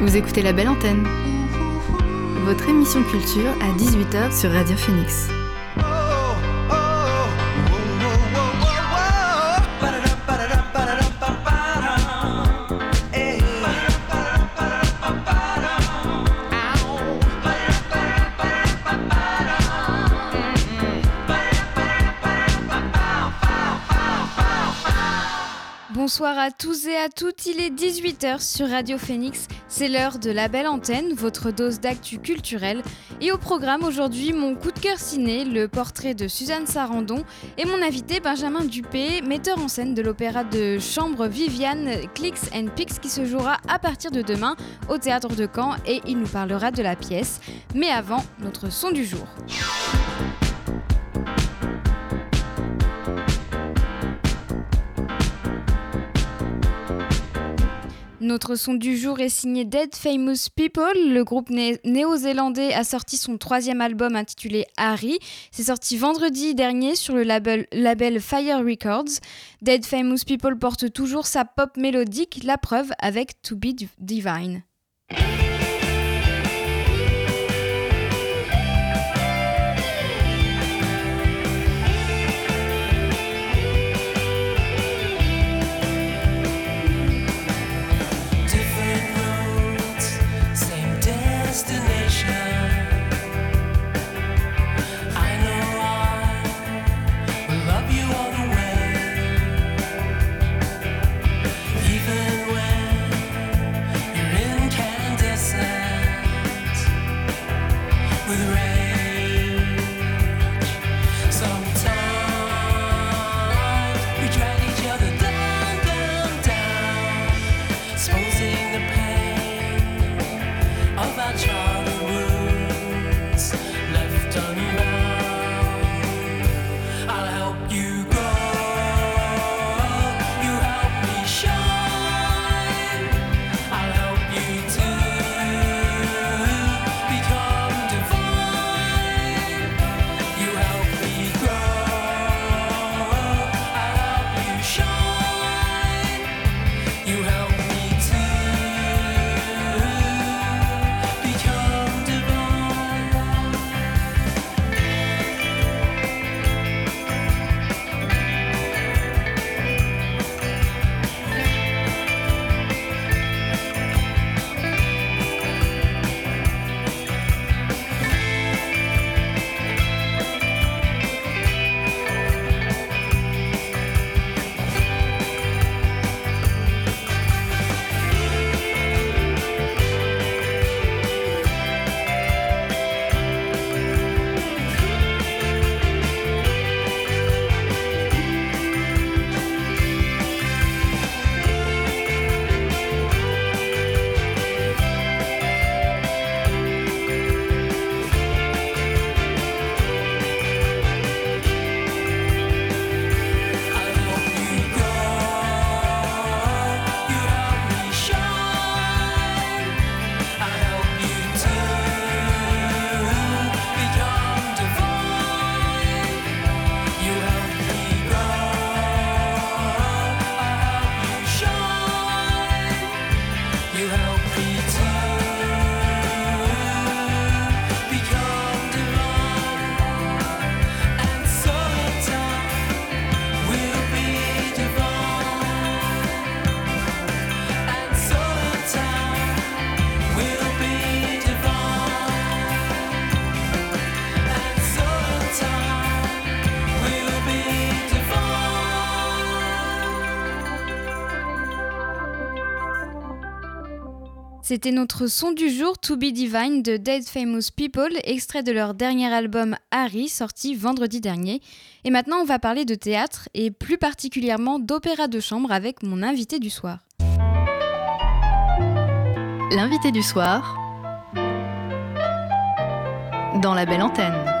Vous écoutez La Belle Antenne, votre émission culture à 18h sur Radio Phoenix. Bonsoir à tous et à toutes, il est 18h sur Radio Phoenix, c'est l'heure de la belle antenne, votre dose d'actu culturel. Et au programme aujourd'hui, mon coup de cœur ciné, le portrait de Suzanne Sarandon et mon invité Benjamin Dupé, metteur en scène de l'opéra de chambre Viviane Clicks and Pix qui se jouera à partir de demain au théâtre de Caen et il nous parlera de la pièce. Mais avant, notre son du jour. Notre son du jour est signé Dead Famous People. Le groupe néo-zélandais a sorti son troisième album intitulé Harry. C'est sorti vendredi dernier sur le label, Fire Records. Dead Famous People porte toujours sa pop mélodique, la preuve avec To Be Divine. C'était notre son du jour, To Be Divine de Dead Famous People, extrait de leur dernier album Harry, sorti vendredi dernier. Et maintenant, on va parler de théâtre et plus particulièrement d'opéra de chambre avec mon invité du soir. L'invité du soir dans la belle antenne.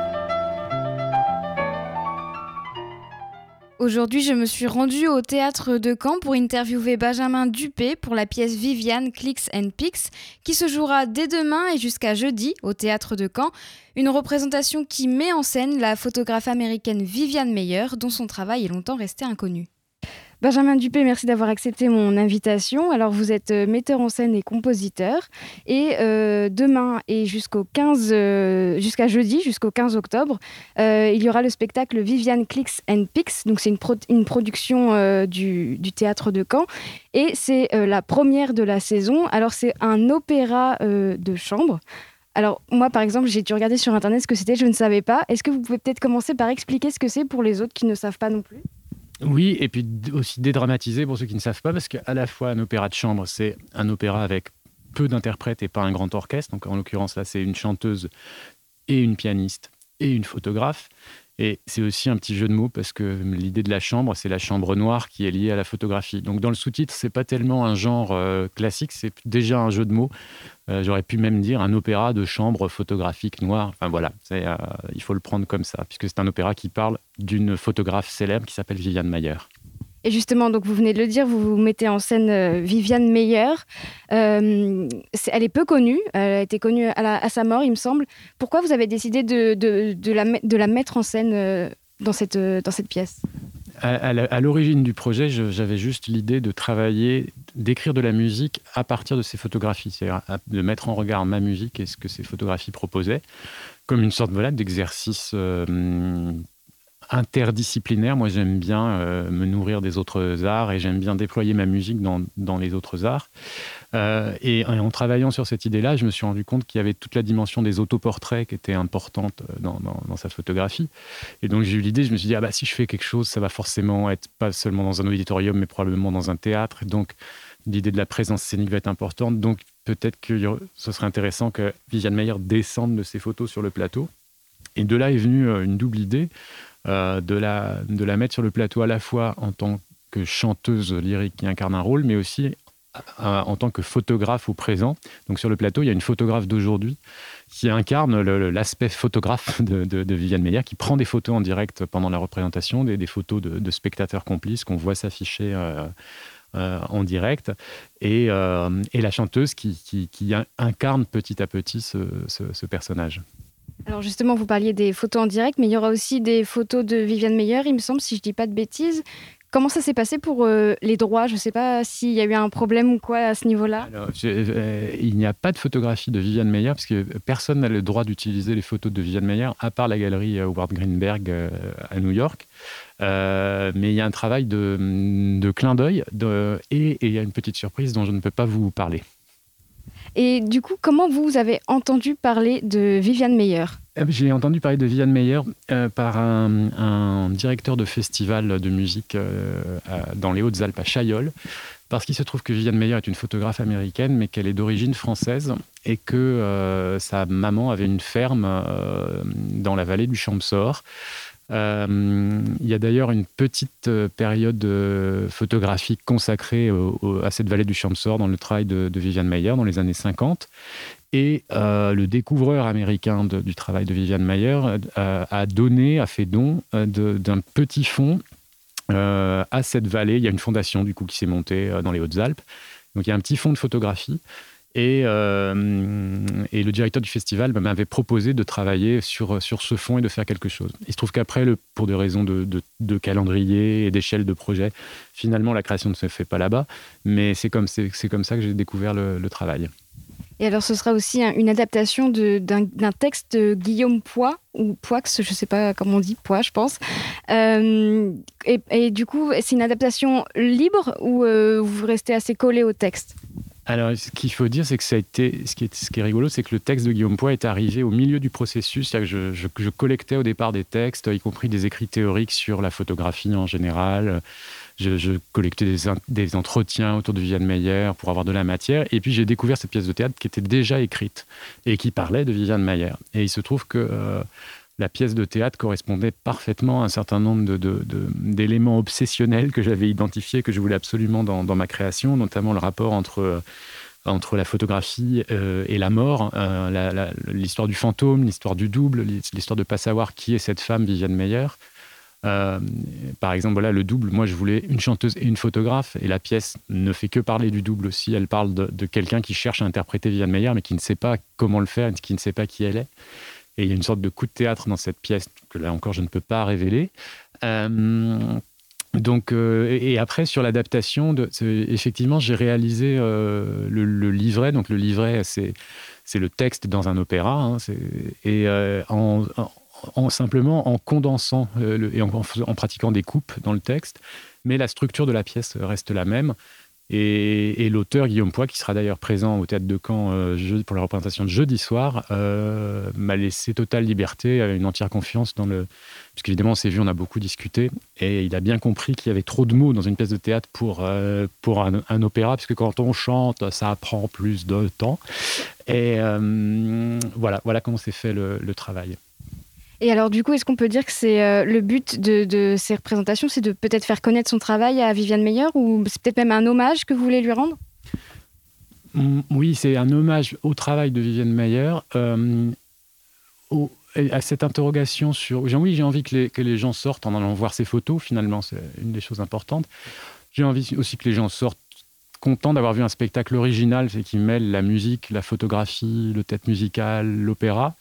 Aujourd'hui, je me suis rendue au théâtre de Caen pour interviewer Benjamin Dupé pour la pièce Viviane Clicks and Pix qui se jouera dès demain et jusqu'à jeudi au théâtre de Caen. Une représentation qui met en scène la photographe américaine Viviane Meyer dont son travail est longtemps resté inconnu. Benjamin Dupé, merci d'avoir accepté mon invitation. Alors, vous êtes euh, metteur en scène et compositeur. Et euh, demain et jusqu'au 15, euh, jusqu'à jeudi, jusqu'au 15 octobre, il y aura le spectacle Viviane Clicks and Pix. Donc, c'est une, production du, du, théâtre de Caen. Et c'est la première de la saison. Alors, c'est un opéra de chambre. Alors, moi, par exemple, j'ai dû regarder sur Internet ce que c'était, je ne savais pas. Est-ce que vous pouvez peut-être commencer par expliquer ce que c'est pour les autres qui ne savent pas non plus? Oui, et puis aussi dédramatiser pour ceux qui ne savent pas, parce qu'à la fois un opéra de chambre, c'est un opéra avec peu d'interprètes et pas un grand orchestre. Donc en l'occurrence, là, c'est une chanteuse et une pianiste et une photographe. Et c'est aussi un petit jeu de mots parce que l'idée de la chambre, c'est la chambre noire qui est liée à la photographie. Donc dans le sous-titre, c'est pas tellement un genre euh, classique, c'est déjà un jeu de mots. Euh, j'aurais pu même dire un opéra de chambre photographique noire. Enfin voilà, euh, il faut le prendre comme ça, puisque c'est un opéra qui parle d'une photographe célèbre qui s'appelle Viviane Mayer. Et justement, donc vous venez de le dire, vous, vous mettez en scène Viviane Meyer. elle est peu connue, elle a été connue à, sa mort, il me semble. Pourquoi vous avez décidé de, de, la, de la, mettre en scène dans, cette, dans cette pièce? À, l'origine du projet, j'avais juste l'idée de travailler, d'écrire de la musique à partir de ces photographies, c'est-à-dire de mettre en regard ma musique et ce que ces photographies proposaient, comme une sorte voilà, d'exercice euh, interdisciplinaire. Moi, j'aime bien euh, me nourrir des autres arts et j'aime bien déployer ma musique dans, dans les autres arts. Euh, et, en travaillant sur cette idée-là, je me suis rendu compte qu'il y avait toute la dimension des autoportraits qui était importante euh, dans, dans, sa photographie. Et donc, j'ai eu l'idée, je me suis dit, ah bah, si je fais quelque chose, ça va forcément être pas seulement dans un auditorium, mais probablement dans un théâtre. Donc, l'idée de la présence scénique va être importante. Donc, peut-être que ce serait intéressant que Viviane Meyer descende de ses photos sur le plateau. Et de là est venue une double idée. Euh, de, la, de la mettre sur le plateau à la fois en tant que chanteuse lyrique qui incarne un rôle, mais aussi euh, en tant que photographe au présent. Donc sur le plateau, il y a une photographe d'aujourd'hui qui incarne l'aspect photographe de, Viviane Meyer, qui prend des photos en direct pendant la représentation, des, photos de, spectateurs complices qu'on voit s'afficher euh, en direct, et, la chanteuse qui, incarne petit à petit ce personnage. Alors justement, vous parliez des photos en direct, mais il y aura aussi des photos de Viviane Meyer, il me semble, si je ne dis pas de bêtises. Comment ça s'est passé pour euh, les droits? Je ne sais pas s'il y a eu un problème ou quoi à ce niveau-là. Euh, il n'y a pas de photographie de Viviane Meyer, parce que personne n'a le droit d'utiliser les photos de Viviane Meyer, à part la galerie Howard Greenberg euh, à New York. mais il y a un travail de, clin d'œil et il y a une petite surprise dont je ne peux pas vous parler. Et du coup, comment vous avez entendu parler de Viviane Meyer? Eh ben, J'ai entendu parler de Viviane Meyer euh, par un, directeur de festival de musique euh, dans les Hautes-Alpes à Chaillol, parce qu'il se trouve que Viviane Meyer est une photographe américaine, mais qu'elle est d'origine française et que euh, sa maman avait une ferme dans la vallée du Champsor. Euh, il y a d'ailleurs une petite euh, période euh, photographique consacrée à cette vallée du Champsor dans le travail de, Viviane Mayer dans les années 50. Et le découvreur américain du travail de Viviane Mayer a donné, a fait don d'un petit fonds à cette vallée. Il y a une fondation du coup qui s'est montée dans les Hautes-Alpes. Donc il y a un petit fonds de photographie euh, et, le directeur du festival m'avait proposé de travailler sur, sur ce fond et de faire quelque chose. Il se trouve qu'après, pour des raisons de, calendrier et d'échelle de projet, finalement, la création ne se fait pas là-bas. Mais c'est comme, comme ça que j'ai découvert le, travail. Et alors, ce sera aussi une adaptation d'un, texte de Guillaume Poix, ou Poix, je ne sais pas comment on dit, Poix, je pense. Euh, et, du coup, c'est une adaptation libre ou euh, vous restez assez collé au texte? Alors, ce qu'il faut dire, c'est que ça a été. Ce qui est, rigolo, c'est que le texte de Guillaume Poix est arrivé au milieu du processus. Je, je, collectais au départ des textes, y compris des écrits théoriques sur la photographie en général. Je, collectais des, des, entretiens autour de Viviane Meyer pour avoir de la matière. Et puis, j'ai découvert cette pièce de théâtre qui était déjà écrite et qui parlait de Viviane Meyer. Et il se trouve que. Euh, la pièce de théâtre correspondait parfaitement à un certain nombre d'éléments obsessionnels que j'avais identifiés, que je voulais absolument dans, ma création, notamment le rapport entre, euh, la photographie euh, et la mort, euh, l'histoire du fantôme, l'histoire du double, l'histoire de ne pas savoir qui est cette femme, Viviane Meyer. par exemple, le double, moi je voulais une chanteuse et une photographe, et la pièce ne fait que parler du double aussi. Elle parle de quelqu'un qui cherche à interpréter Viviane Meyer, mais qui ne sait pas comment le faire, qui ne sait pas qui elle est. Et il y a une sorte de coup de théâtre dans cette pièce que là encore je ne peux pas révéler. Euh, Donc, et après, sur l'adaptation, effectivement, j'ai réalisé le, livret. Donc, le livret, c'est le texte dans un opéra. Hein, et en, en, simplement en condensant et en, pratiquant des coupes dans le texte, mais la structure de la pièce reste la même. Et, l'auteur Guillaume Poix, qui sera d'ailleurs présent au théâtre de Caen euh, pour la représentation de jeudi soir, euh, m'a laissé totale liberté, une entière confiance dans le. Puisqu'évidemment, on s'est vu, on a beaucoup discuté, et il a bien compris qu'il y avait trop de mots dans une pièce de théâtre pour, euh, pour un, opéra, puisque quand on chante, ça prend plus de temps. Et voilà, voilà comment s'est fait le travail. Et alors, du coup, est-ce qu'on peut dire que c'est euh, le but de, ces représentations, c'est de peut-être faire connaître son travail à Viviane Meyer ou c'est peut-être même un hommage que vous voulez lui rendre? Mm, Oui, c'est un hommage au travail de Viviane Meyer, euh, à cette interrogation sur. Oui, j'ai envie que les, gens sortent en allant voir ses photos, finalement, c'est une des choses importantes. J'ai envie aussi que les gens sortent contents d'avoir vu un spectacle original, qui mêle la musique, la photographie, le tête musical, l'opéra.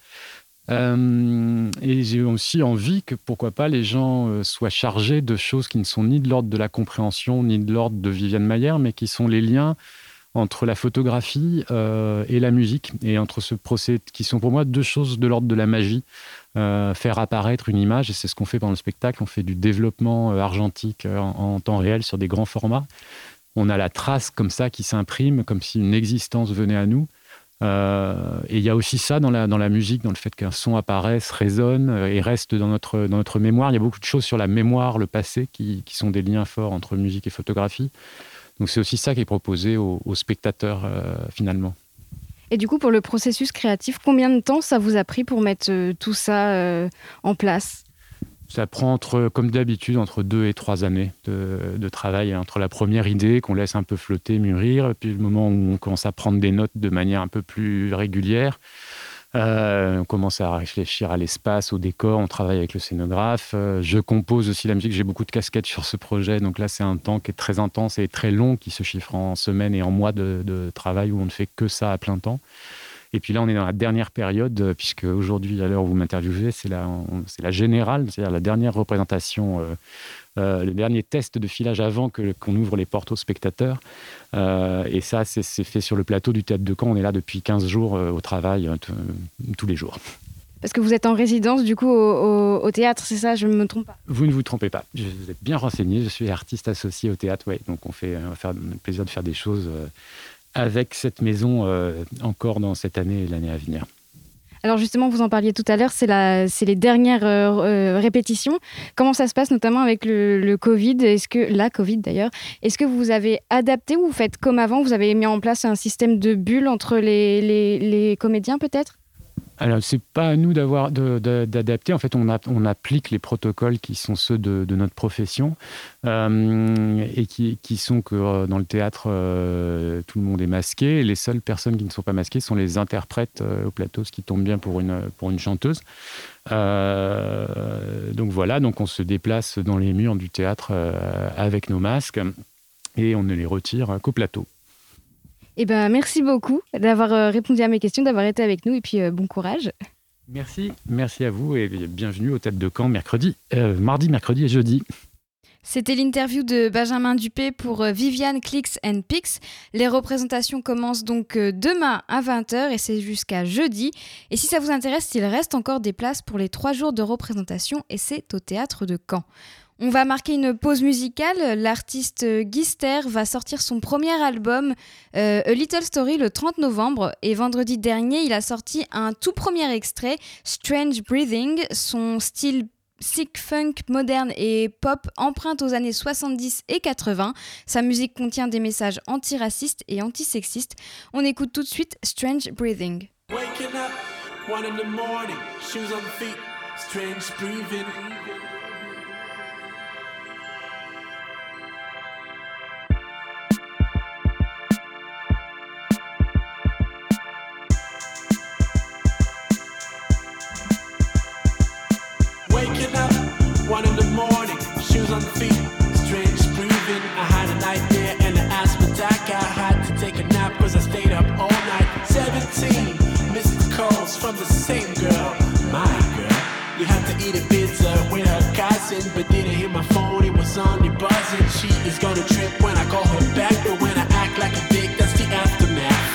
Euh, et j'ai aussi envie que, pourquoi pas, les gens euh, soient chargés de choses qui ne sont ni de l'ordre de la compréhension, ni de l'ordre de Viviane Mayer, mais qui sont les liens entre la photographie euh, et la musique, et entre ce procès, qui sont pour moi deux choses de l'ordre de la magie. faire apparaître une image, et c'est ce qu'on fait pendant le spectacle, on fait du développement argentique en, en, temps réel sur des grands formats. On a la trace comme ça qui s'imprime, comme si une existence venait à nous. Euh, et il y a aussi ça dans la, dans la musique, dans le fait qu'un son apparaisse, résonne euh, et reste dans notre, dans notre mémoire. Il y a beaucoup de choses sur la mémoire, le passé, qui, qui sont des liens forts entre musique et photographie. Donc c'est aussi ça qui est proposé aux, spectateurs euh, finalement. Et du coup, pour le processus créatif, combien de temps ça vous a pris pour mettre tout ça en place? Ça prend, entre, comme d'habitude, entre deux et trois années de, travail. Entre la première idée qu'on laisse un peu flotter, mûrir, puis le moment où on commence à prendre des notes de manière un peu plus régulière. Euh, on commence à réfléchir à l'espace, au décor, on travaille avec le scénographe. Euh, je compose aussi la musique, j'ai beaucoup de casquettes sur ce projet, donc là c'est un temps qui est très intense et très long, qui se chiffre en semaines et en mois de travail où on ne fait que ça à plein temps. Et puis là, on est dans la dernière période, euh, puisque aujourd'hui, à l'heure où vous m'interviewez, c'est la, c'est la générale, c'est-à-dire la dernière représentation, euh, euh, le dernier test de filage avant que, qu'on ouvre les portes aux spectateurs. et ça, c'est, fait sur le plateau du Théâtre de Caen. On est là depuis 15 jours au travail, tous les jours. Parce que vous êtes en résidence, du coup, au, théâtre, c'est ça? Je ne me trompe pas Vous ne vous trompez pas. Je, vous êtes bien renseigné. Je suis artiste associé au théâtre, ouais. Donc, on, fait, on va faire le plaisir de faire des choses avec cette maison euh, encore dans cette année et l'année à venir. Alors justement, vous en parliez tout à l'heure, c'est, les dernières euh, euh, répétitions. Comment ça se passe notamment avec le, Covid? Est-ce que la Covid d'ailleurs Est-ce que vous avez adapté ou vous faites comme avant? Vous avez mis en place un système de bulles entre les comédiens peut-être? Alors, c'est pas à nous d'avoir d'adapter. En fait, on, on, applique les protocoles qui sont ceux de, notre profession euh, et qui, sont que euh, dans le théâtre, euh, tout le monde est masqué. les seules personnes qui ne sont pas masquées sont les interprètes au plateau, ce qui tombe bien pour une, pour une chanteuse. donc voilà, donc on se déplace dans les murs du théâtre avec nos masques et on ne les retire qu'au plateau. Eh ben, merci beaucoup d'avoir euh, répondu à mes questions, d'avoir été avec nous et puis euh, bon courage. Merci, merci à vous et bienvenue au Tête de Camp mercredi, euh, mardi, mercredi et jeudi. C'était l'interview de Benjamin Dupé pour Viviane Clicks and Pix. Les représentations commencent donc demain à 20h et c'est jusqu'à jeudi. Et si ça vous intéresse, il reste encore des places pour les trois jours de représentation et c'est au théâtre de Caen. On va marquer une pause musicale. L'artiste Gister va sortir son premier album, euh, A Little Story, le 30 novembre. Et vendredi dernier, il a sorti un tout premier extrait, Strange Breathing. Son style sick funk moderne et pop emprunte aux années 70 et 80. Sa musique contient des messages antiracistes et antisexistes. On écoute tout de suite Strange Breathing. strange breathing. One in the morning, shoes on feet, strange breathing. I had an idea and I asked for that guy. I had to take a nap cause I stayed up all night. 17 missed calls from the same girl, my girl. You had to eat a pizza with her cousin, but didn't hear my phone, it was only buzzing. She is gonna trip when I call her back, but when I act like a dick, that's the aftermath.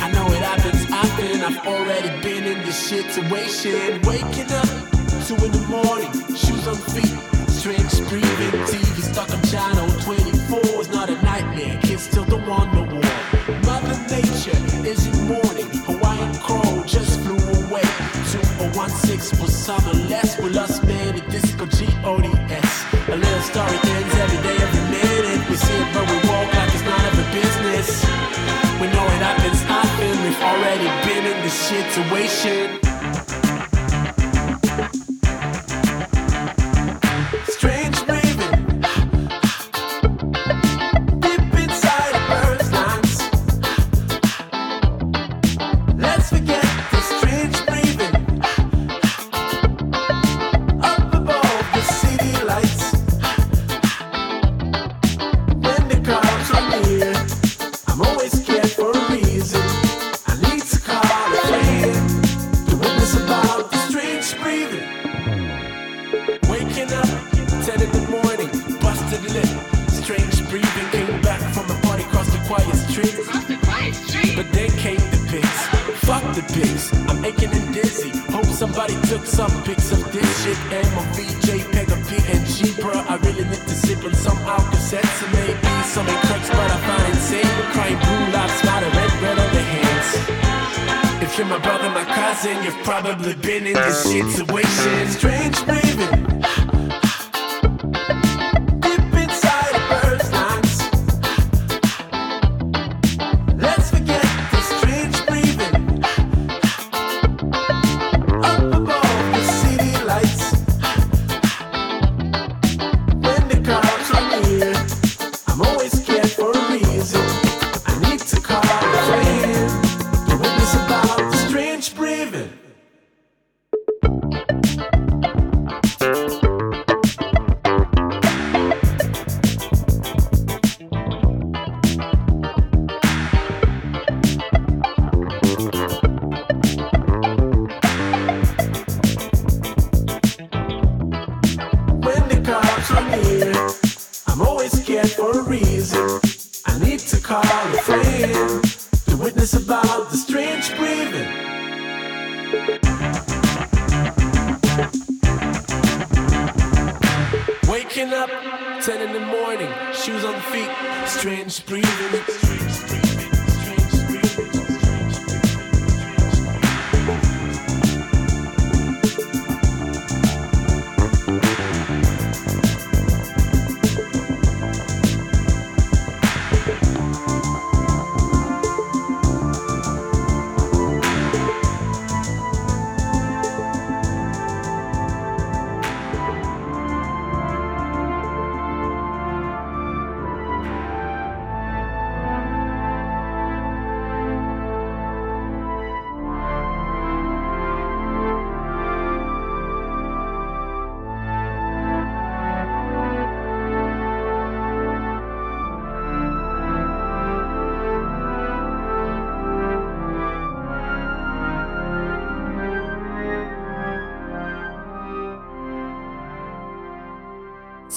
I know it happens often, I've already been in this situation. Waking up two in the morning shoes on feet, breathing, TV stuck on channel 24 is not a nightmare. Kids still don't want no war. Mother Nature is in mourning. Hawaiian crow just flew away. 2016 for summer less with us man at disco G O D S. A little story ends every day, every minute. We see it, but we walk like it's none of the business. We know it happens often. We've already been in this situation.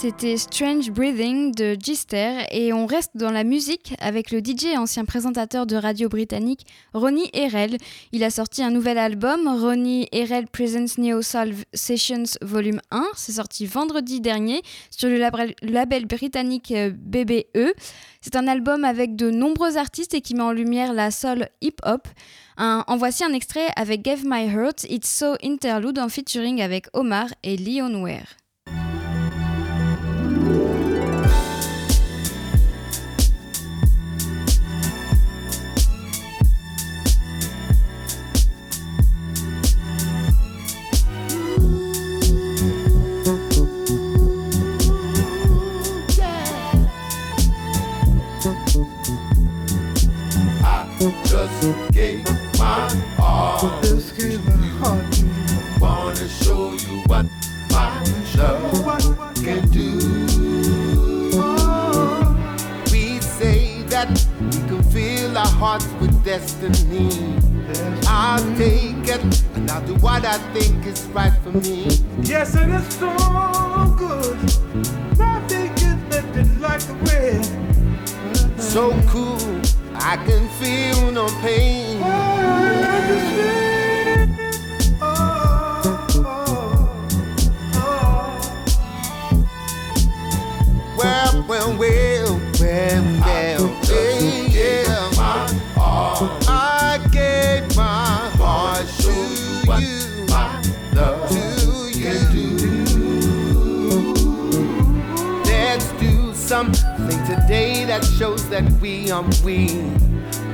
C'était Strange Breathing de Gister et on reste dans la musique avec le DJ et ancien présentateur de radio britannique Ronnie Herel. Il a sorti un nouvel album, Ronnie Herel Presents Neo Soul Sessions Volume 1. C'est sorti vendredi dernier sur le label, britannique euh, BBE. C'est un album avec de nombreux artistes et qui met en lumière la soul hip-hop. en voici un extrait avec Give My Heart, It's So Interlude en featuring avec Omar et Leon Ware. Just gave my heart. Just gave my heart you. Wanna show you what my love can do. Oh. We say that we can fill our hearts with destiny. I'll take it and I'll do what I think is right for me. Yes, and it's so good. Nothing is lifted like the wind. So cool. I can feel no pain. Well, well, well, well, well, hey, yeah. I gave my heart to you. Let's do some something today that shows that we are we.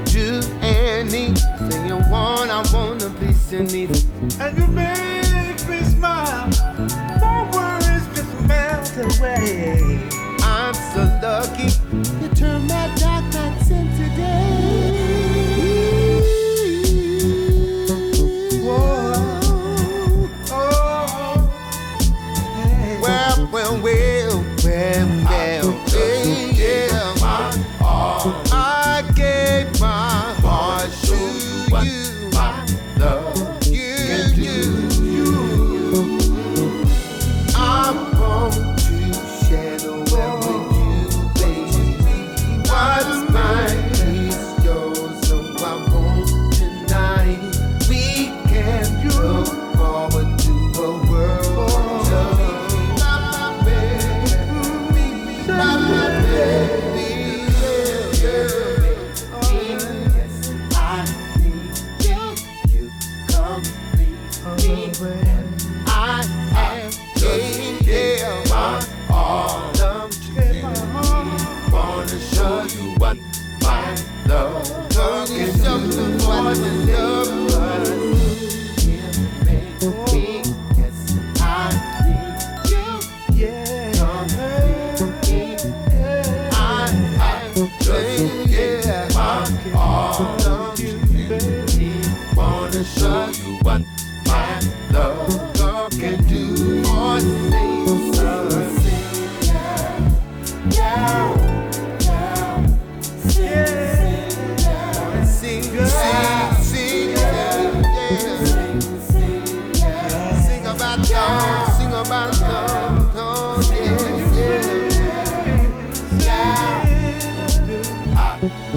Do anything you want, I wanna be singing. And you make me smile. My worries just melt away.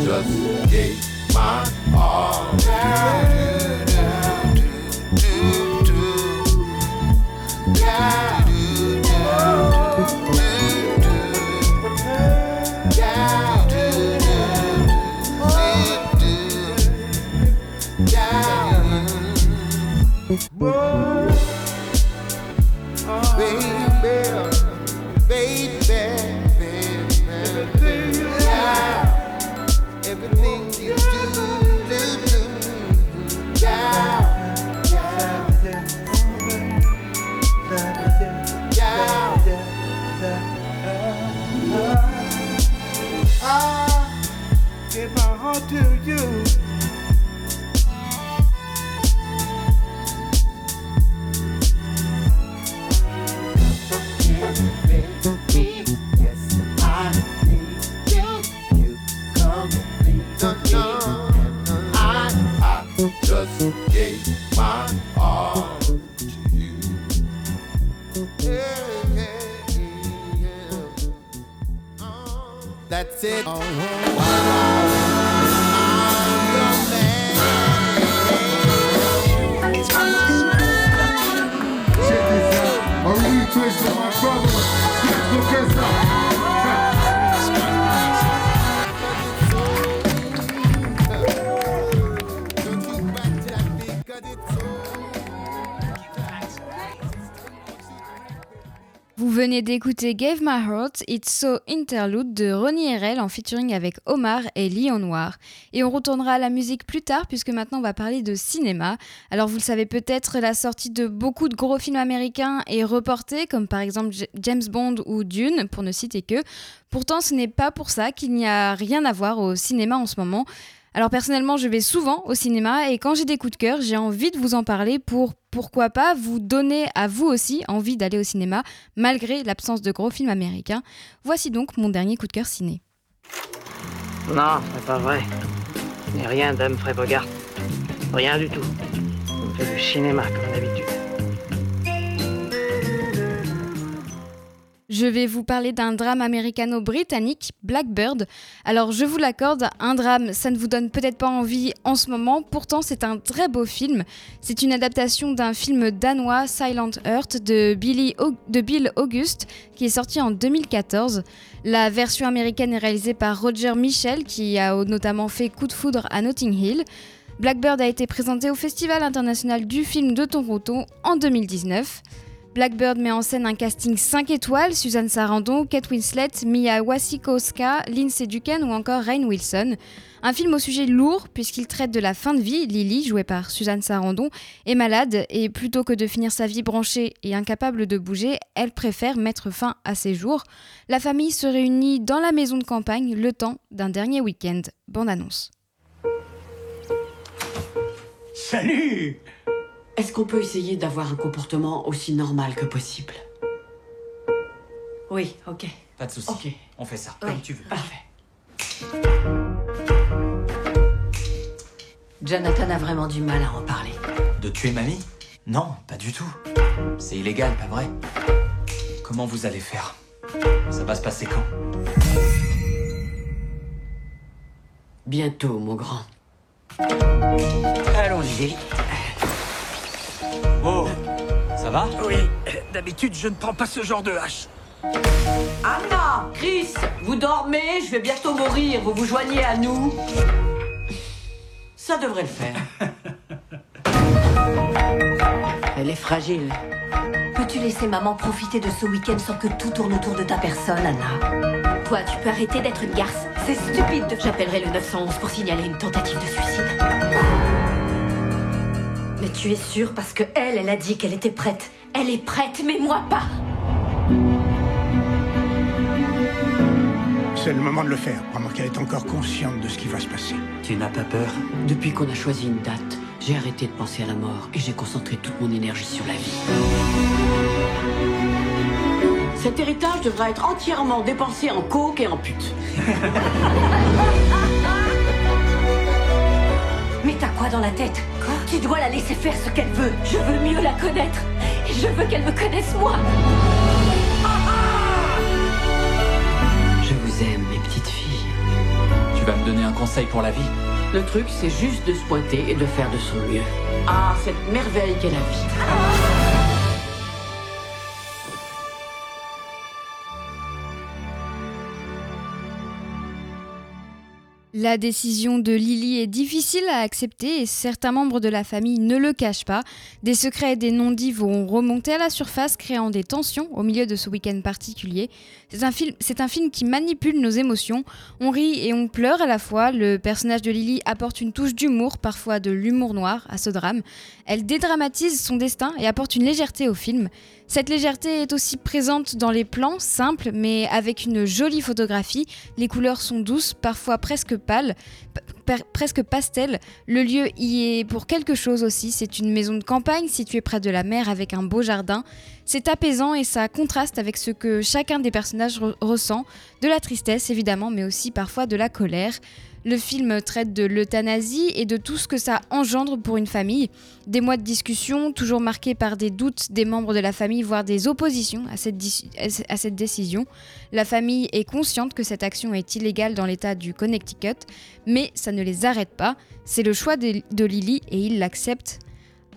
Just gave my all. Yeah. Oh, That's it. Oh, brother. Venez d'écouter Gave My Heart, It's So Interlude de Ronnie RL en featuring avec Omar et Lion Noir. Et on retournera à la musique plus tard puisque maintenant on va parler de cinéma. Alors vous le savez peut-être, la sortie de beaucoup de gros films américains est reportée, comme par exemple James Bond ou Dune, pour ne citer que. Pourtant ce n'est pas pour ça qu'il n'y a rien à voir au cinéma en ce moment. Alors personnellement, je vais souvent au cinéma et quand j'ai des coups de cœur, j'ai envie de vous en parler pour pourquoi pas vous donner à vous aussi envie d'aller au cinéma malgré l'absence de gros films américains. Voici donc mon dernier coup de cœur ciné. Non, c'est pas vrai. N'ai rien d'Humphrey Bogart. Rien du tout. On fait du cinéma comme d'habitude. Je vais vous parler d'un drame américano-britannique, Blackbird. Alors je vous l'accorde, un drame, ça ne vous donne peut-être pas envie en ce moment, pourtant c'est un très beau film. C'est une adaptation d'un film danois, Silent Earth, de, Billy de Bill August, qui est sorti en 2014. La version américaine est réalisée par Roger Michel, qui a notamment fait Coup de foudre à Notting Hill. Blackbird a été présenté au Festival international du film de Toronto en 2019. Blackbird met en scène un casting 5 étoiles, Suzanne Sarandon, Kate Winslet, Mia Wasikowska, Lindsay Ducan ou encore Rain Wilson. Un film au sujet lourd puisqu'il traite de la fin de vie. Lily, jouée par Suzanne Sarandon, est malade et plutôt que de finir sa vie branchée et incapable de bouger, elle préfère mettre fin à ses jours. La famille se réunit dans la maison de campagne le temps d'un dernier week-end. Bande annonce. Salut Est-ce qu'on peut essayer d'avoir un comportement aussi normal que possible? Oui, ok. Pas de soucis. Ok. On fait ça, Oui, comme tu veux. Parfait. Jonathan a vraiment du mal à en parler. De tuer mamie Non, pas du tout. C'est illégal, pas vrai? Comment vous allez faire? Ça va se passer quand? Bientôt, mon grand. Allons-y, va Oui, d'habitude, je ne prends pas ce genre de hache. Anna Chris Vous dormez Je vais bientôt mourir. Vous vous joignez à nous Ça devrait le faire. Elle est fragile. Peux-tu laisser maman profiter de ce week-end sans que tout tourne autour de ta personne, Anna? Toi, tu peux arrêter d'être une garce. C'est stupide de... J'appellerai le 911 pour signaler une tentative de suicide. Mais tu es sûre parce que elle, elle a dit qu'elle était prête. Elle est prête, mais moi pas. C'est le moment de le faire, pendant qu'elle est encore consciente de ce qui va se passer. Tu n'as pas peur? Depuis qu'on a choisi une date, j'ai arrêté de penser à la mort et j'ai concentré toute mon énergie sur la vie. Cet héritage devra être entièrement dépensé en coke et en pute. Mais t'as quoi dans la tête? Tu dois la laisser faire ce qu'elle veut. Je veux mieux la connaître. Et je veux qu'elle me connaisse moi. Je vous aime, mes petites filles. Tu vas me donner un conseil pour la vie Le truc, c'est juste de se pointer et de faire de son mieux. Ah, cette merveille qu'est la vie. La décision de Lily est difficile à accepter et certains membres de la famille ne le cachent pas. Des secrets et des non-dits vont remonter à la surface, créant des tensions au milieu de ce week-end particulier. C'est un, film, qui manipule nos émotions. On rit et on pleure à la fois. Le personnage de Lily apporte une touche d'humour, parfois de l'humour noir, à ce drame. Elle dédramatise son destin et apporte une légèreté au film. Cette légèreté est aussi présente dans les plans, simples, mais avec une jolie photographie. Les couleurs sont douces, parfois presque pâles, presque pastel. Le lieu y est pour quelque chose aussi. C'est une maison de campagne située près de la mer avec un beau jardin. C'est apaisant et ça contraste avec ce que chacun des personnages re- ressent. De la tristesse évidemment, mais aussi parfois de la colère. Le film traite de l'euthanasie et de tout ce que ça engendre pour une famille. Des mois de discussion, toujours marqués par des doutes des membres de la famille, voire des oppositions à cette, décision. La famille est consciente que cette action est illégale dans l'état du Connecticut, mais ça ne les arrête pas. C'est le choix de, de Lily et ils l'acceptent.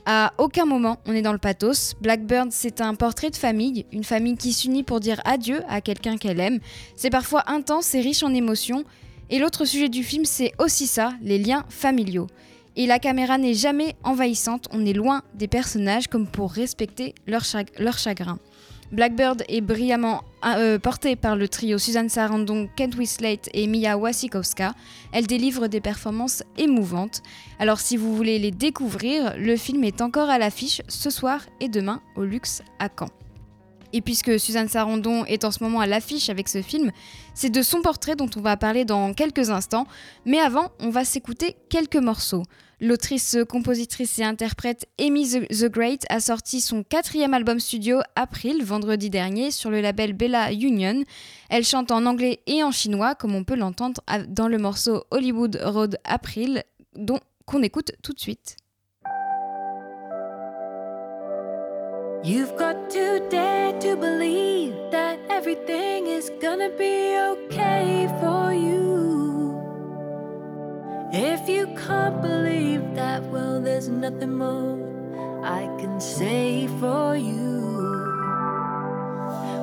À aucun moment on est dans le pathos. Blackbird, c'est un portrait de famille, une famille qui s'unit pour dire adieu à quelqu'un qu'elle aime. C'est parfois intense et riche en émotions. Et l'autre sujet du film, c'est aussi ça, les liens familiaux. Et la caméra n'est jamais envahissante, on est loin des personnages comme pour respecter leur, chag- leur chagrin. Blackbird est brillamment euh, portée par le trio Suzanne Sarandon, Kent Winslet et Mia Wasikowska. Elle délivre des performances émouvantes. Alors si vous voulez les découvrir, le film est encore à l'affiche ce soir et demain au Luxe à Caen. Et puisque Suzanne Sarandon est en ce moment à l'affiche avec ce film, c'est de son portrait dont on va parler dans quelques instants. Mais avant, on va s'écouter quelques morceaux. L'autrice, compositrice et interprète Amy the, Great a sorti son quatrième album studio April vendredi dernier sur le label Bella Union. Elle chante en anglais et en chinois, comme on peut l'entendre dans le morceau Hollywood Road April, dont qu'on écoute tout de suite. You've got to dare to believe that everything is gonna be okay for you. If you can't believe that, well, there's nothing more I can say for you.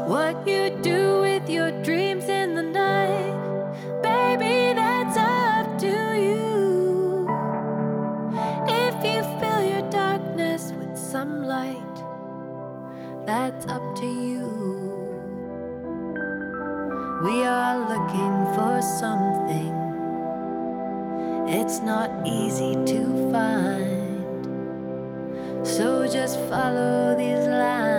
What you do something it's not easy to find. So just follow these lines.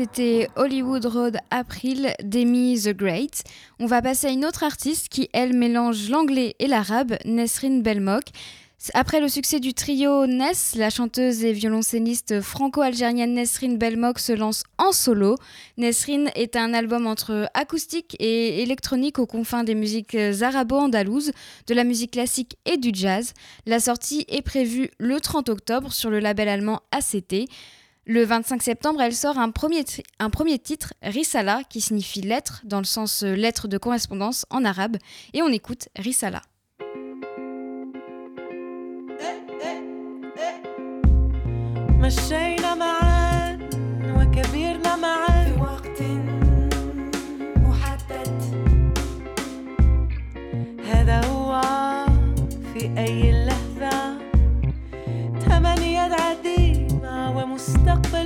c'était Hollywood Road April d'Amy The Great. On va passer à une autre artiste qui, elle, mélange l'anglais et l'arabe, Nesrin Belmok. Après le succès du trio Ness, la chanteuse et violoncelliste franco-algérienne Nesrin Belmok se lance en solo. Nesrin est un album entre acoustique et électronique aux confins des musiques arabo-andalouses, de la musique classique et du jazz. La sortie est prévue le 30 octobre sur le label allemand ACT. Le 25 septembre, elle sort un premier, titre, Risala, qui signifie lettre dans le sens euh, lettre de correspondance en arabe, et on écoute Risala.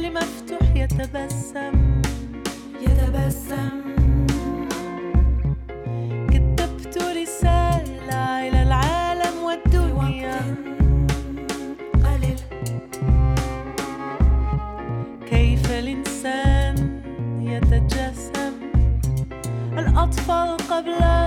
كل مفتوح يتبسم. يتبسم. كتبت رسالة إلى العالم والدنيا. قليل. كيف الإنسان يتجسم؟ الأطفال قبل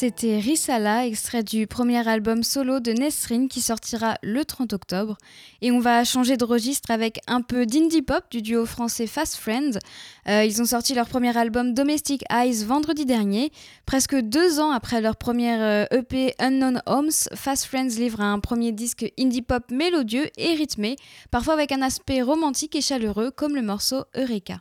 C'était Risala, extrait du premier album solo de Nesrine qui sortira le 30 octobre. Et on va changer de registre avec un peu d'indie pop du duo français Fast Friends. Euh, ils ont sorti leur premier album Domestic Eyes vendredi dernier. Presque deux ans après leur première euh, EP Unknown Homes, Fast Friends livre un premier disque indie pop mélodieux et rythmé, parfois avec un aspect romantique et chaleureux comme le morceau Eureka.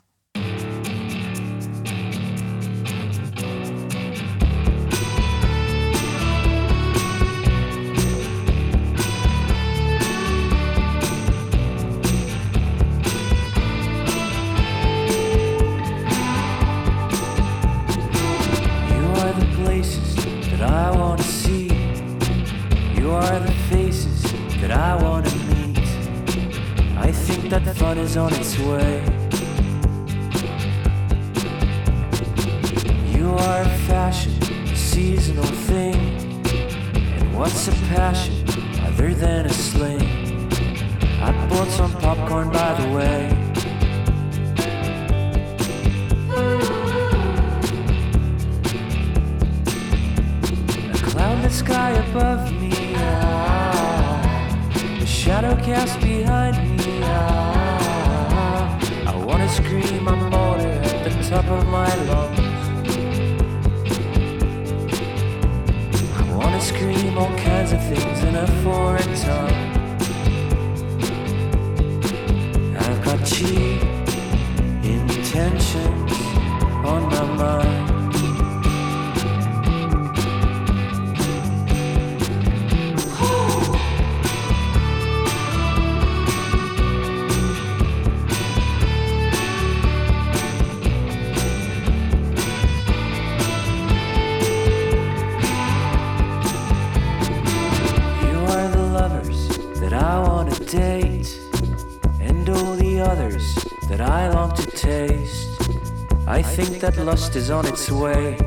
On its way.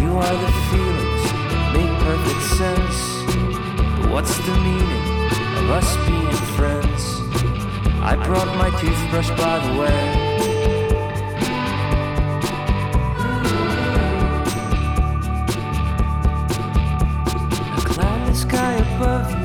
You are the feelings make perfect sense. But what's the meaning of us being friends? I brought my toothbrush by the way. A cloudless sky above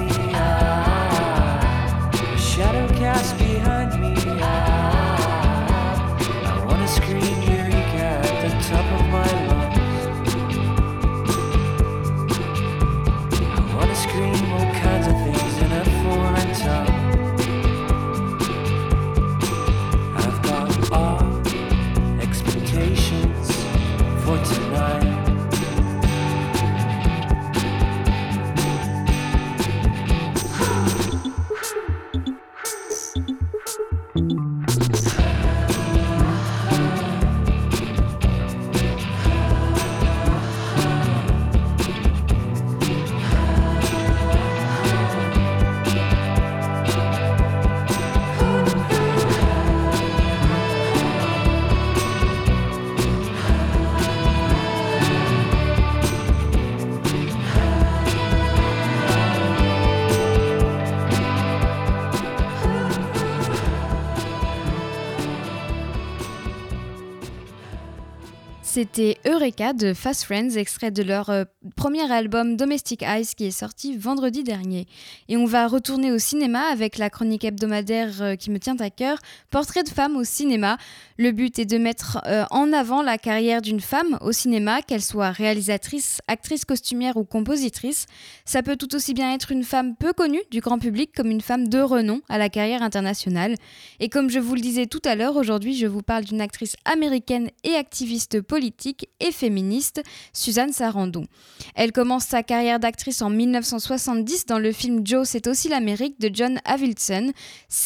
c'était Eureka de Fast Friends, extrait de leur euh, premier album Domestic Eyes qui est sorti vendredi dernier. Et on va retourner au cinéma avec la chronique hebdomadaire euh, qui me tient à cœur, Portrait de femme au cinéma. Le but est de mettre euh, en avant la carrière d'une femme au cinéma, qu'elle soit réalisatrice, actrice costumière ou compositrice. Ça peut tout aussi bien être une femme peu connue du grand public comme une femme de renom à la carrière internationale. Et comme je vous le disais tout à l'heure, aujourd'hui je vous parle d'une actrice américaine et activiste politique et féministe, Suzanne Sarandon. Elle commence sa carrière d'actrice en 1970 dans le film Joe, c'est aussi l'Amérique de John Avildsen.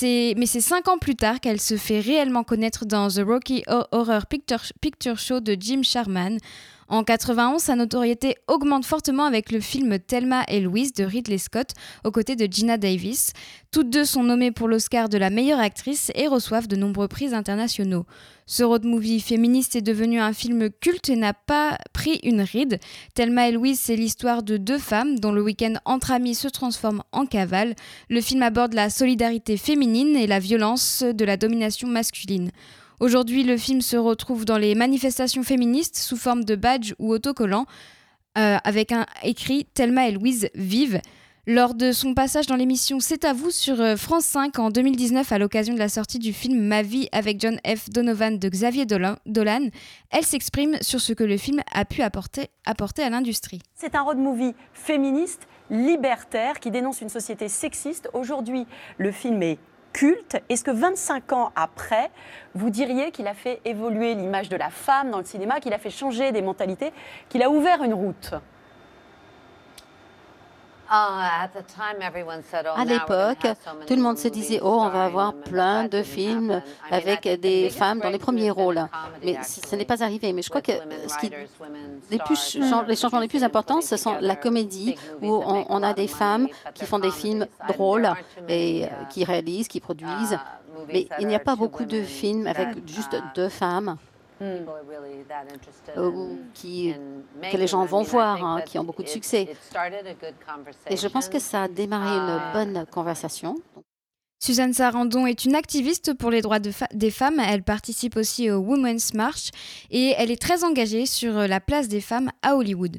Mais c'est cinq ans plus tard qu'elle se fait réellement connaître dans The Rocky Horror Picture, Picture Show de Jim Sharman. En 91, sa notoriété augmente fortement avec le film Thelma et Louise de Ridley Scott aux côtés de Gina Davis. Toutes deux sont nommées pour l'Oscar de la meilleure actrice et reçoivent de nombreux prix internationaux. Ce road movie féministe est devenu un film culte et n'a pas pris une ride. Thelma et Louise, c'est l'histoire de deux femmes dont le week-end entre amis se transforme en cavale. Le film aborde la solidarité féminine et la violence de la domination masculine. Aujourd'hui, le film se retrouve dans les manifestations féministes sous forme de badge ou autocollant, euh, avec un écrit Thelma et Louise vivent. Lors de son passage dans l'émission C'est à vous sur euh, France 5 en 2019 à l'occasion de la sortie du film Ma vie avec John F. Donovan de Xavier Dolan, elle s'exprime sur ce que le film a pu apporter à l'industrie. C'est un road movie féministe, libertaire, qui dénonce une société sexiste. Aujourd'hui, le film est Est-ce que 25 ans après, vous diriez qu'il a fait évoluer l'image de la femme dans le cinéma, qu'il a fait changer des mentalités, qu'il a ouvert une route? À l'époque, tout le monde se disait Oh, on va avoir plein de films avec des femmes dans les premiers rôles. Mais ce n'est pas arrivé. Mais je crois que ce qui, les, plus, les changements les plus importants, ce sont la comédie, où on, on a des femmes qui font des films drôles et euh, qui réalisent, qui produisent. Mais il n'y a pas beaucoup de films avec juste deux femmes. Hmm. qui, que les gens vont voir, hein, qui ont beaucoup de succès. Et je pense que ça a démarré une Uh, bonne conversation. Suzanne Sarandon est une activiste pour les droits de fa- des femmes. Elle participe aussi au Women's March et elle est très engagée sur la place des femmes à Hollywood.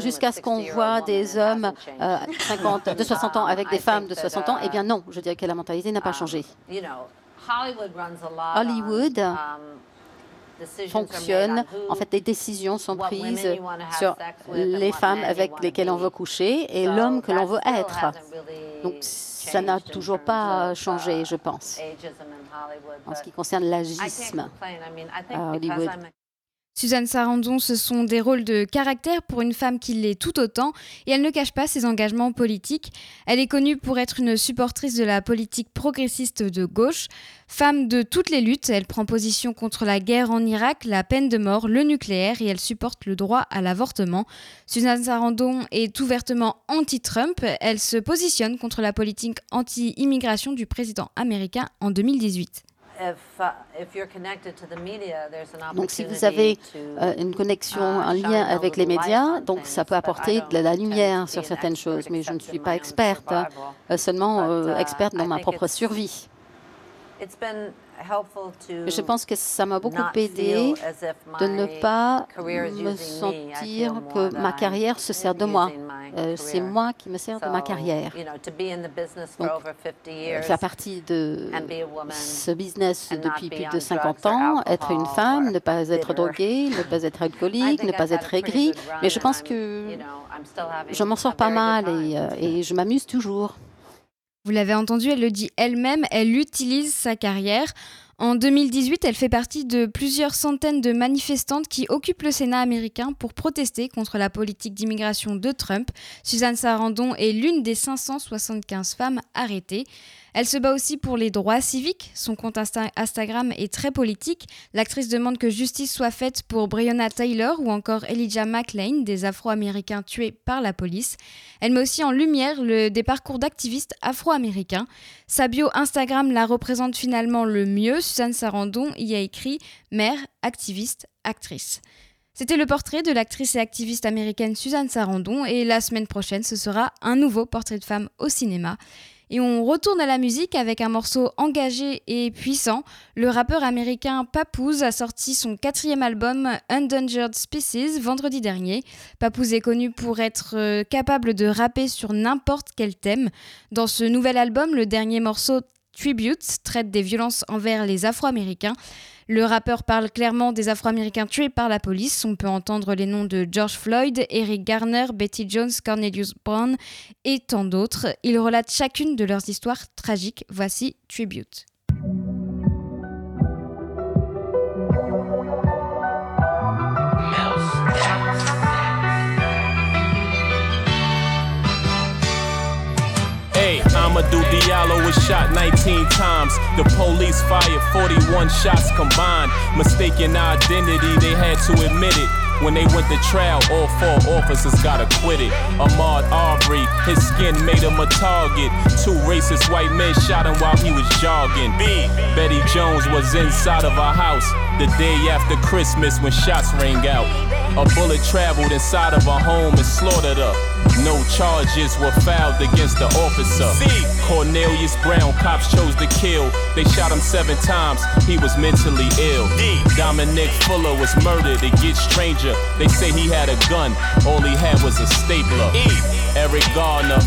Jusqu'à ce qu'on voit des hommes euh, 50, de 60 ans avec des femmes de 60 ans, eh bien non, je dirais que la mentalité n'a pas changé. Hollywood fonctionne, en fait, des décisions sont prises sur les femmes avec lesquelles on veut coucher et l'homme que l'on veut être. Donc, ça n'a toujours pas changé, je pense, en ce qui concerne l'agisme à Hollywood. Suzanne Sarandon, ce sont des rôles de caractère pour une femme qui l'est tout autant et elle ne cache pas ses engagements politiques. Elle est connue pour être une supportrice de la politique progressiste de gauche. Femme de toutes les luttes, elle prend position contre la guerre en Irak, la peine de mort, le nucléaire et elle supporte le droit à l'avortement. Suzanne Sarandon est ouvertement anti-Trump. Elle se positionne contre la politique anti-immigration du président américain en 2018. Donc, si vous avez euh, une connexion, un lien avec les médias, donc ça peut apporter de la lumière sur certaines choses. Mais je ne suis pas experte, hein, euh, seulement euh, experte dans ma propre survie. Je pense que ça m'a beaucoup aidé de ne pas me sentir que ma carrière se sert de moi. Euh, C'est moi qui me sers de ma carrière. Donc, euh, faire partie de ce business depuis plus de 50 ans, être une femme, ne pas être droguée, ne pas être alcoolique, ne pas être aigrie. Mais je pense que je m'en sors pas mal et, euh, et je m'amuse toujours. Vous l'avez entendu, elle le dit elle-même, elle utilise sa carrière. En 2018, elle fait partie de plusieurs centaines de manifestantes qui occupent le Sénat américain pour protester contre la politique d'immigration de Trump. Suzanne Sarandon est l'une des 575 femmes arrêtées. Elle se bat aussi pour les droits civiques. Son compte Insta- Instagram est très politique. L'actrice demande que justice soit faite pour Breonna Taylor ou encore Elijah McClain, des Afro-Américains tués par la police. Elle met aussi en lumière le, des parcours d'activistes afro-américains. Sa bio Instagram la représente finalement le mieux. Suzanne Sarandon y a écrit mère, activiste, actrice. C'était le portrait de l'actrice et activiste américaine Suzanne Sarandon et la semaine prochaine ce sera un nouveau portrait de femme au cinéma. Et on retourne à la musique avec un morceau engagé et puissant. Le rappeur américain Papoose a sorti son quatrième album Endangered Species vendredi dernier. Papoose est connu pour être euh, capable de rapper sur n'importe quel thème. Dans ce nouvel album, le dernier morceau Tribute traite des violences envers les Afro-Américains. Le rappeur parle clairement des Afro-Américains tués par la police. On peut entendre les noms de George Floyd, Eric Garner, Betty Jones, Cornelius Brown et tant d'autres. Ils relatent chacune de leurs histoires tragiques. Voici Tribute. Hey, Amadou Diallo was shot 19 times. The police fired 41 shots combined. Mistaken identity, they had to admit it. When they went to trial, all four officers got acquitted. Ahmad Arbery, his skin made him a target. Two racist white men shot him while he was jogging. Betty Jones was inside of her house the day after Christmas when shots rang out. A bullet traveled inside of a home and slaughtered her. No charges were filed against the officer. Cornelius Brown, cops chose to kill. They shot him seven times, he was mentally ill. Dominic Fuller was murdered, it gets stranger. They say he had a gun, all he had was a stapler. Eric Garner,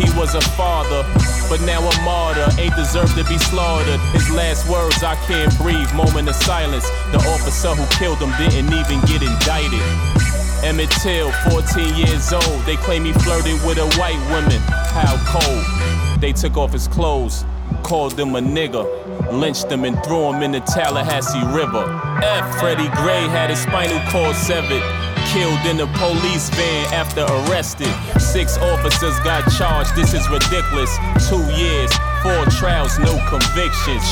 he was a father, but now a martyr. Ain't deserved to be slaughtered. His last words, I can't breathe. Moment of silence. The officer who killed him didn't even get indicted. Emmett Till, 14 years old. They claim he flirted with a white woman. How cold. They took off his clothes, called him a nigger, lynched him and threw him in the Tallahassee River. F. Freddie Gray had his spinal cord severed. Killed in a police van after arrested. Six officers got charged. This is ridiculous. Two years, four trials, no convictions.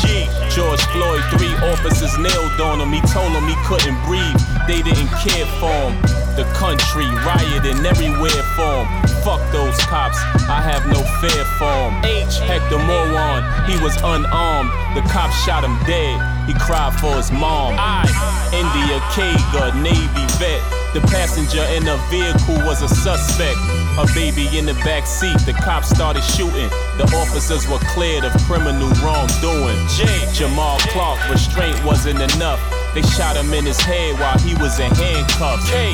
George Floyd, three officers nailed on him. He told them he couldn't breathe. They didn't care for him. The country rioting everywhere for him. Fuck those cops. I have no fear for him. H. Hector Moron, he was unarmed. The cops shot him dead. He cried for his mom. I. India Kaga, Navy vet. The passenger in the vehicle was a suspect. A baby in the back seat, the cops started shooting. The officers were cleared of criminal wrongdoing. J. Jamal Clark, restraint wasn't enough. They shot him in his head while he was in handcuffs. K.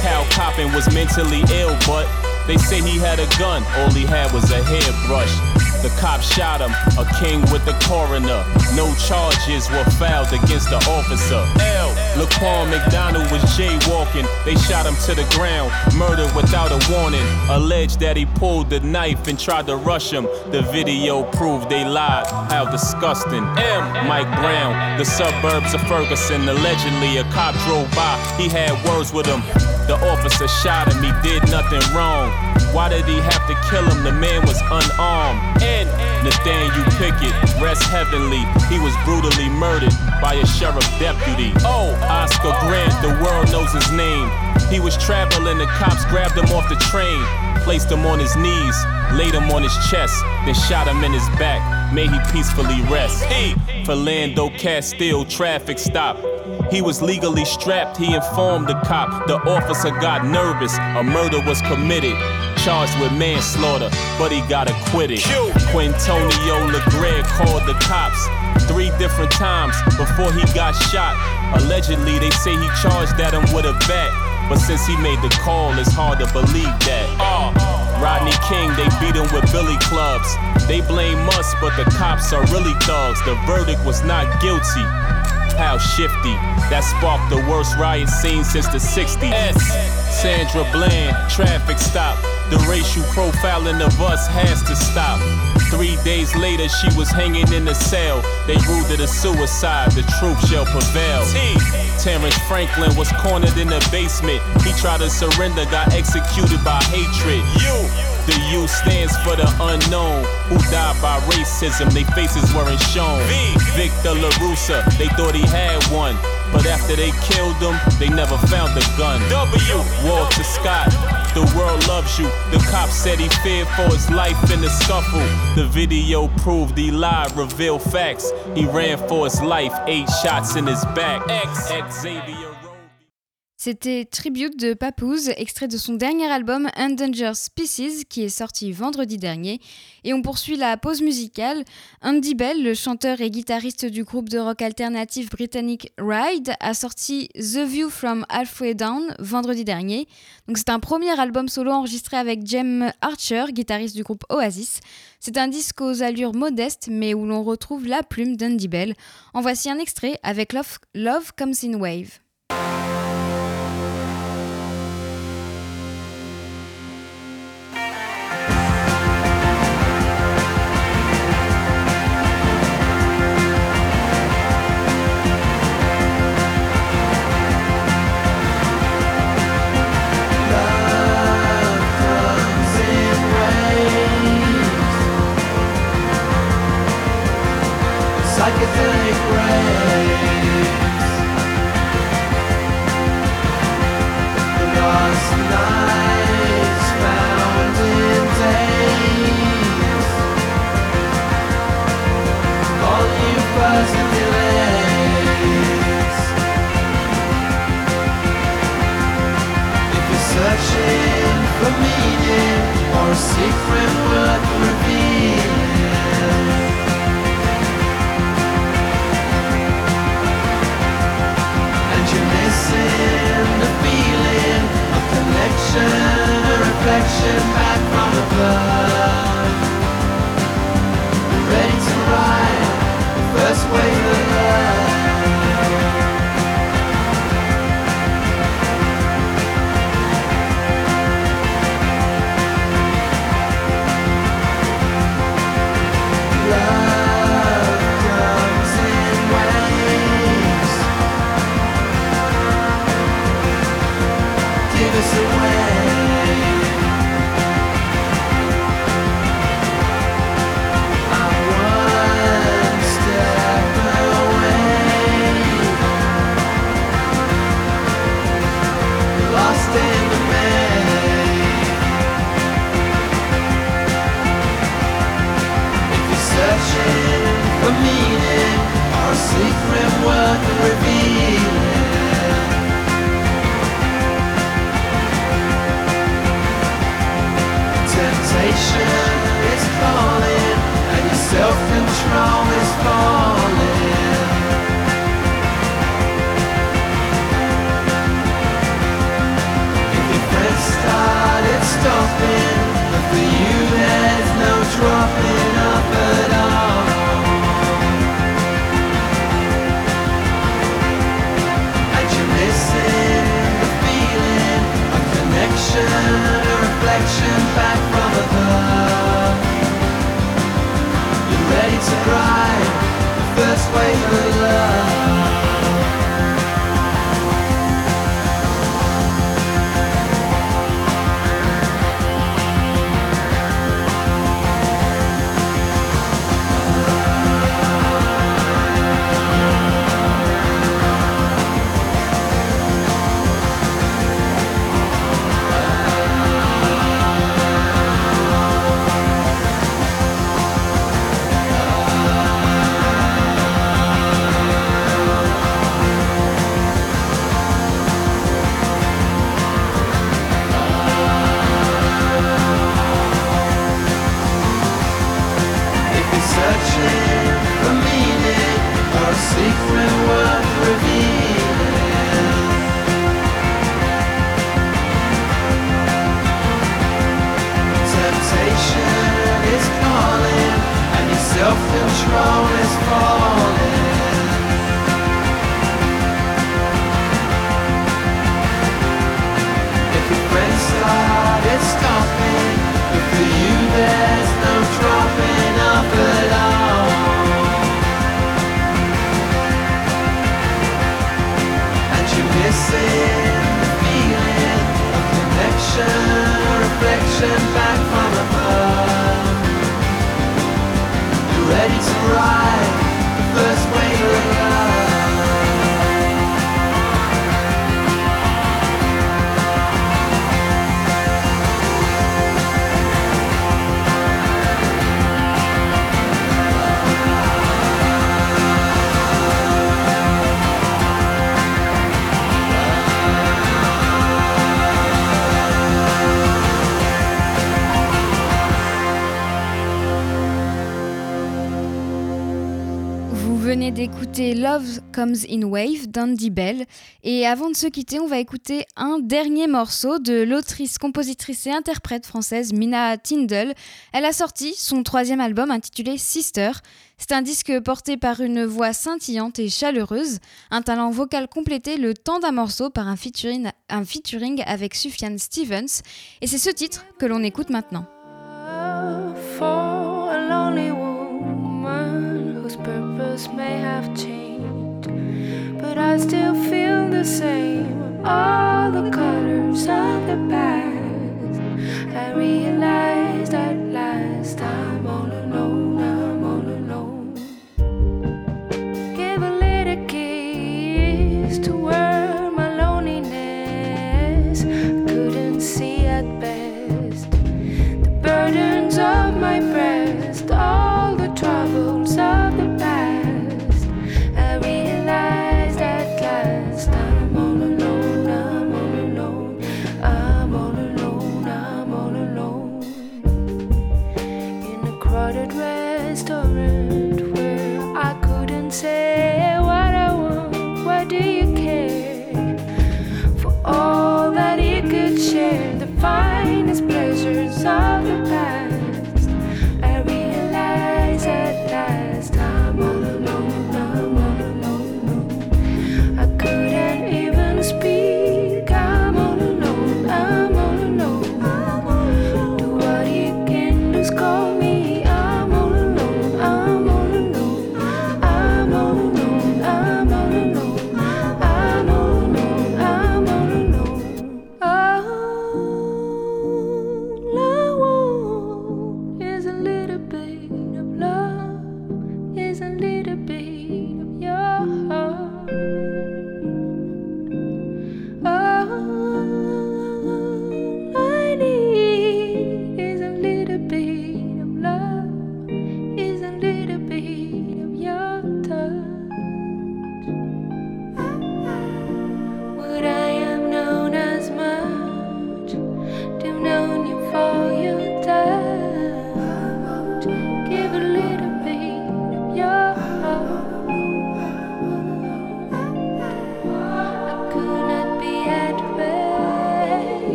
Hal Coppin was mentally ill, but they say he had a gun. All he had was a hairbrush. The cop shot him, a king with the coroner. No charges were filed against the officer. L. Laquan McDonald was jaywalking. They shot him to the ground, murdered without a warning. Alleged that he pulled the knife and tried to rush him. The video proved they lied. How disgusting. M. Mike Brown, the suburbs of Ferguson. Allegedly, a cop drove by. He had words with him. The officer shot him, he did nothing wrong. Why did he have to kill him? The man was unarmed. Nathaniel Pickett, rest heavenly. He was brutally murdered by a sheriff deputy. Oh, Oscar Grant, the world knows his name. He was traveling, the cops grabbed him off the train, placed him on his knees, laid him on his chest, then shot him in his back. May he peacefully rest. Hey, Philando Castile, traffic stop. He was legally strapped, he informed the cop. The officer got nervous, a murder was committed. Charged with manslaughter, but he got acquitted. Quintonio Legre called the cops three different times before he got shot. Allegedly, they say he charged at him with a bat. But since he made the call, it's hard to believe that. Uh, Rodney King, they beat him with billy clubs. They blame us, but the cops are really thugs. The verdict was not guilty. How shifty. That sparked the worst riot scene since the 60s. Sandra Bland, traffic stop. The racial profiling of us has to stop. Three days later, she was hanging in the cell. They ruled it a suicide. The truth shall prevail. Terrence Franklin was cornered in the basement. He tried to surrender, got executed by hatred. You. The U stands for the unknown, who died by racism. Their faces weren't shown. V. Victor LaRussa, they thought he had one. But after they killed him, they never found the gun. W. Walter Scott, the world loves you. The cop said he feared for his life in the scuffle. The video proved he lied, revealed facts. He ran for his life, eight shots in his back. Xavier. C'était Tribute de Papoose, extrait de son dernier album Endangered Species, qui est sorti vendredi dernier. Et on poursuit la pause musicale. Andy Bell, le chanteur et guitariste du groupe de rock alternatif britannique Ride, a sorti The View from Halfway Down vendredi dernier. Donc c'est un premier album solo enregistré avec Jem Archer, guitariste du groupe Oasis. C'est un disque aux allures modestes, mais où l'on retrouve la plume d'Andy Bell. En voici un extrait avec Love, Love Comes in Wave. secret worth revealing. And you're missing the feeling connection, a reflection back from above. D'écouter Love Comes in Wave d'Andy Bell. Et avant de se quitter, on va écouter un dernier morceau de l'autrice, compositrice et interprète française Mina Tindall. Elle a sorti son troisième album intitulé Sister. C'est un disque porté par une voix scintillante et chaleureuse, un talent vocal complété le temps d'un morceau par un featuring, avec Sufjan Stevens. Et c'est ce titre que l'on écoute maintenant. may have changed, but I still feel the same. All the colors of the past. I realized at last I'm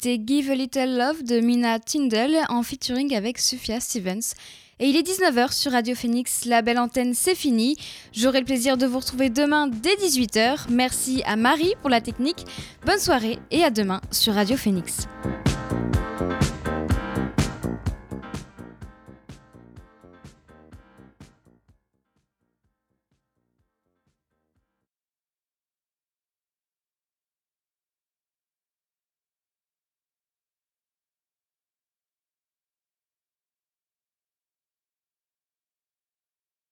d'écouter Give a Little Love de Mina Tindall en featuring avec Sophia Stevens. Et il est 19h sur Radio Phoenix, la belle antenne c'est fini. J'aurai le plaisir de vous retrouver demain dès 18h. Merci à Marie pour la technique. Bonne soirée et à demain sur Radio Phoenix.